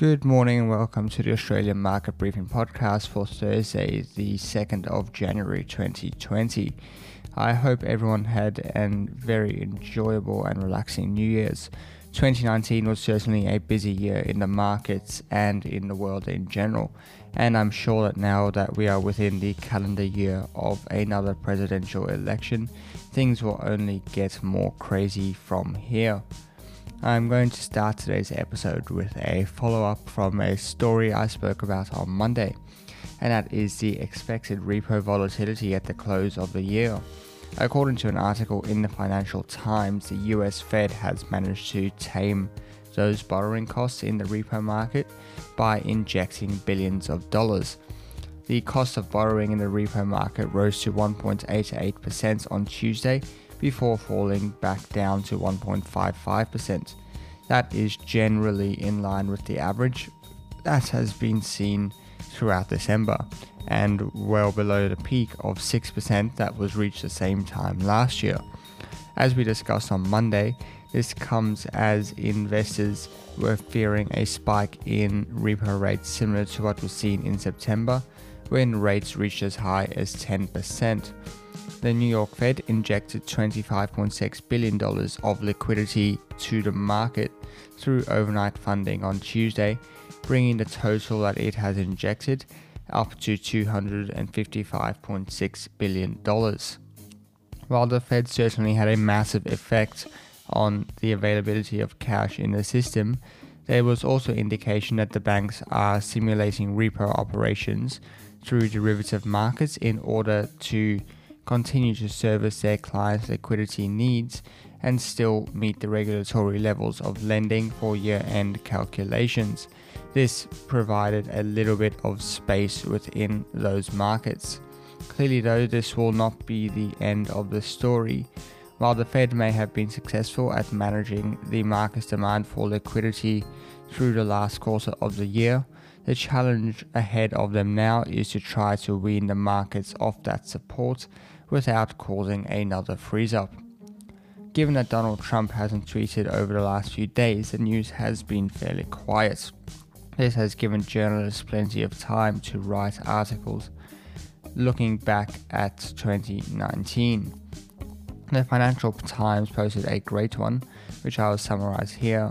Good morning and welcome to the Australian Market Briefing Podcast for Thursday, the 2nd of January 2020. I hope everyone had a very enjoyable and relaxing New Year's. 2019 was certainly a busy year in the markets and in the world in general, and I'm sure that now that we are within the calendar year of another presidential election, things will only get more crazy from here. I'm going to start today's episode with a follow up from a story I spoke about on Monday, and that is the expected repo volatility at the close of the year. According to an article in the Financial Times, the US Fed has managed to tame those borrowing costs in the repo market by injecting billions of dollars. The cost of borrowing in the repo market rose to 1.88% on Tuesday before falling back down to 1.55%. That is generally in line with the average that has been seen throughout December and well below the peak of 6% that was reached the same time last year. As we discussed on Monday, this comes as investors were fearing a spike in repo rates similar to what was seen in September when rates reached as high as 10% the New York Fed injected $25.6 billion of liquidity to the market through overnight funding on Tuesday, bringing the total that it has injected up to $255.6 billion. While the Fed certainly had a massive effect on the availability of cash in the system, there was also indication that the banks are simulating repo operations through derivative markets in order to continue to service their clients' liquidity needs and still meet the regulatory levels of lending for year end calculations. This provided a little bit of space within those markets. Clearly, though, this will not be the end of the story. While the Fed may have been successful at managing the market's demand for liquidity through the last quarter of the year, the challenge ahead of them now is to try to wean the markets off that support without causing another freeze up. Given that Donald Trump hasn't tweeted over the last few days, the news has been fairly quiet. This has given journalists plenty of time to write articles looking back at 2019. The Financial Times posted a great one, which I will summarize here.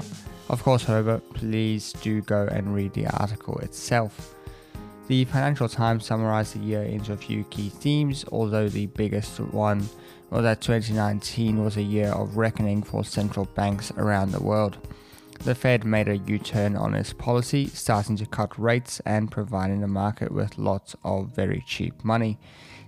Of course, however, please do go and read the article itself. The Financial Times summarized the year into a few key themes, although the biggest one was that 2019 was a year of reckoning for central banks around the world. The Fed made a U turn on its policy, starting to cut rates and providing the market with lots of very cheap money.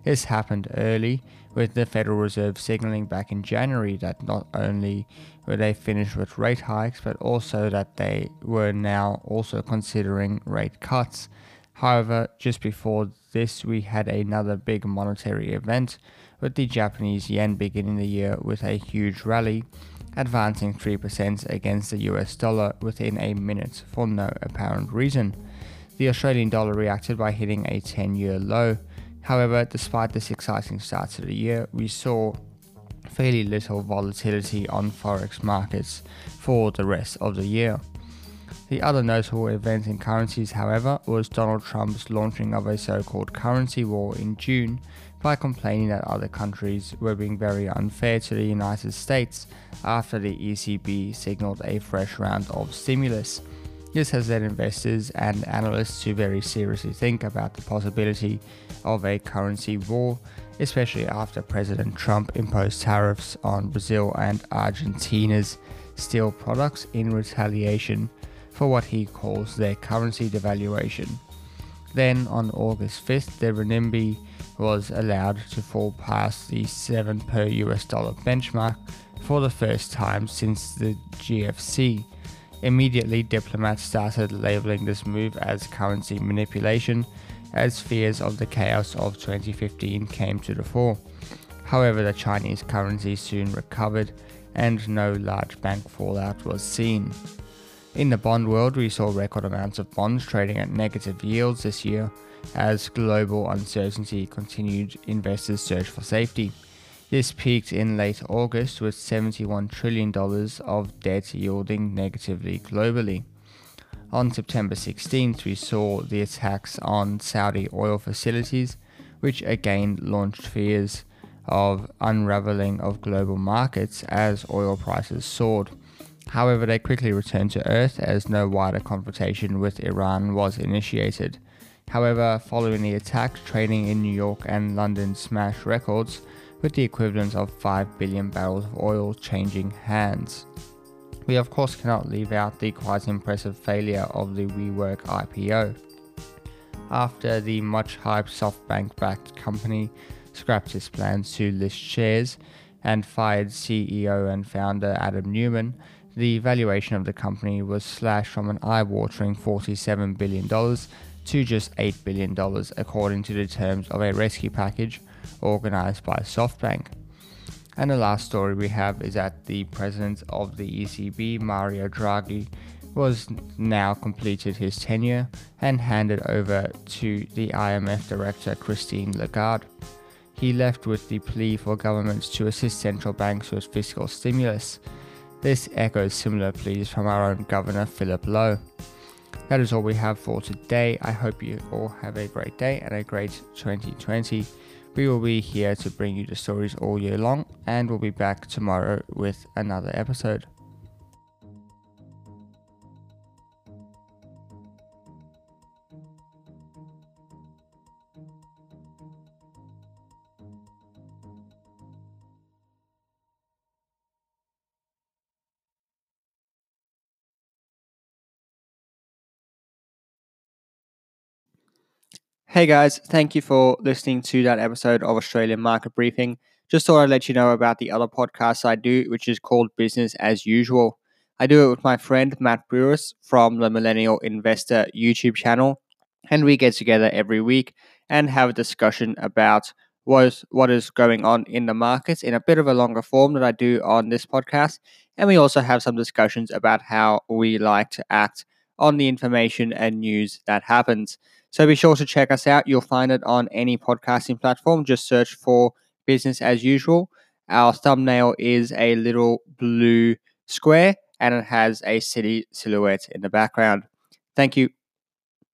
This happened early, with the Federal Reserve signaling back in January that not only were they finished with rate hikes, but also that they were now also considering rate cuts. However, just before this, we had another big monetary event with the Japanese yen beginning the year with a huge rally, advancing 3% against the US dollar within a minute for no apparent reason. The Australian dollar reacted by hitting a 10 year low. However, despite this exciting start to the year, we saw fairly little volatility on forex markets for the rest of the year. The other notable event in currencies, however, was Donald Trump's launching of a so called currency war in June by complaining that other countries were being very unfair to the United States after the ECB signaled a fresh round of stimulus. This has led investors and analysts to very seriously think about the possibility of a currency war, especially after President Trump imposed tariffs on Brazil and Argentina's steel products in retaliation for what he calls their currency devaluation. Then on August 5th, the renminbi was allowed to fall past the 7 per US dollar benchmark for the first time since the GFC. Immediately, diplomats started labeling this move as currency manipulation as fears of the chaos of 2015 came to the fore. However, the Chinese currency soon recovered and no large bank fallout was seen. In the bond world, we saw record amounts of bonds trading at negative yields this year as global uncertainty continued investors' search for safety. This peaked in late August with $71 trillion of debt yielding negatively globally. On September 16th, we saw the attacks on Saudi oil facilities, which again launched fears of unraveling of global markets as oil prices soared. However, they quickly returned to earth as no wider confrontation with Iran was initiated. However, following the attacks, trading in New York and London smashed records, with the equivalent of 5 billion barrels of oil changing hands. We, of course, cannot leave out the quite impressive failure of the WeWork IPO. After the much hyped SoftBank backed company scrapped its plans to list shares and fired CEO and founder Adam Neumann, the valuation of the company was slashed from an eye watering $47 billion to just $8 billion, according to the terms of a rescue package organized by SoftBank. And the last story we have is that the president of the ECB, Mario Draghi, was now completed his tenure and handed over to the IMF director, Christine Lagarde. He left with the plea for governments to assist central banks with fiscal stimulus. This echoes similar pleas from our own governor, Philip Lowe. That is all we have for today. I hope you all have a great day and a great 2020. We will be here to bring you the stories all year long, and we'll be back tomorrow with another episode. Hey guys, thank you for listening to that episode of Australian Market Briefing. Just thought I'd let you know about the other podcast I do, which is called Business as Usual. I do it with my friend Matt Brewis from the Millennial Investor YouTube channel, and we get together every week and have a discussion about what is, what is going on in the markets in a bit of a longer form that I do on this podcast. And we also have some discussions about how we like to act on the information and news that happens. So be sure to check us out. You'll find it on any podcasting platform. Just search for business as usual. Our thumbnail is a little blue square and it has a city silhouette in the background. Thank you.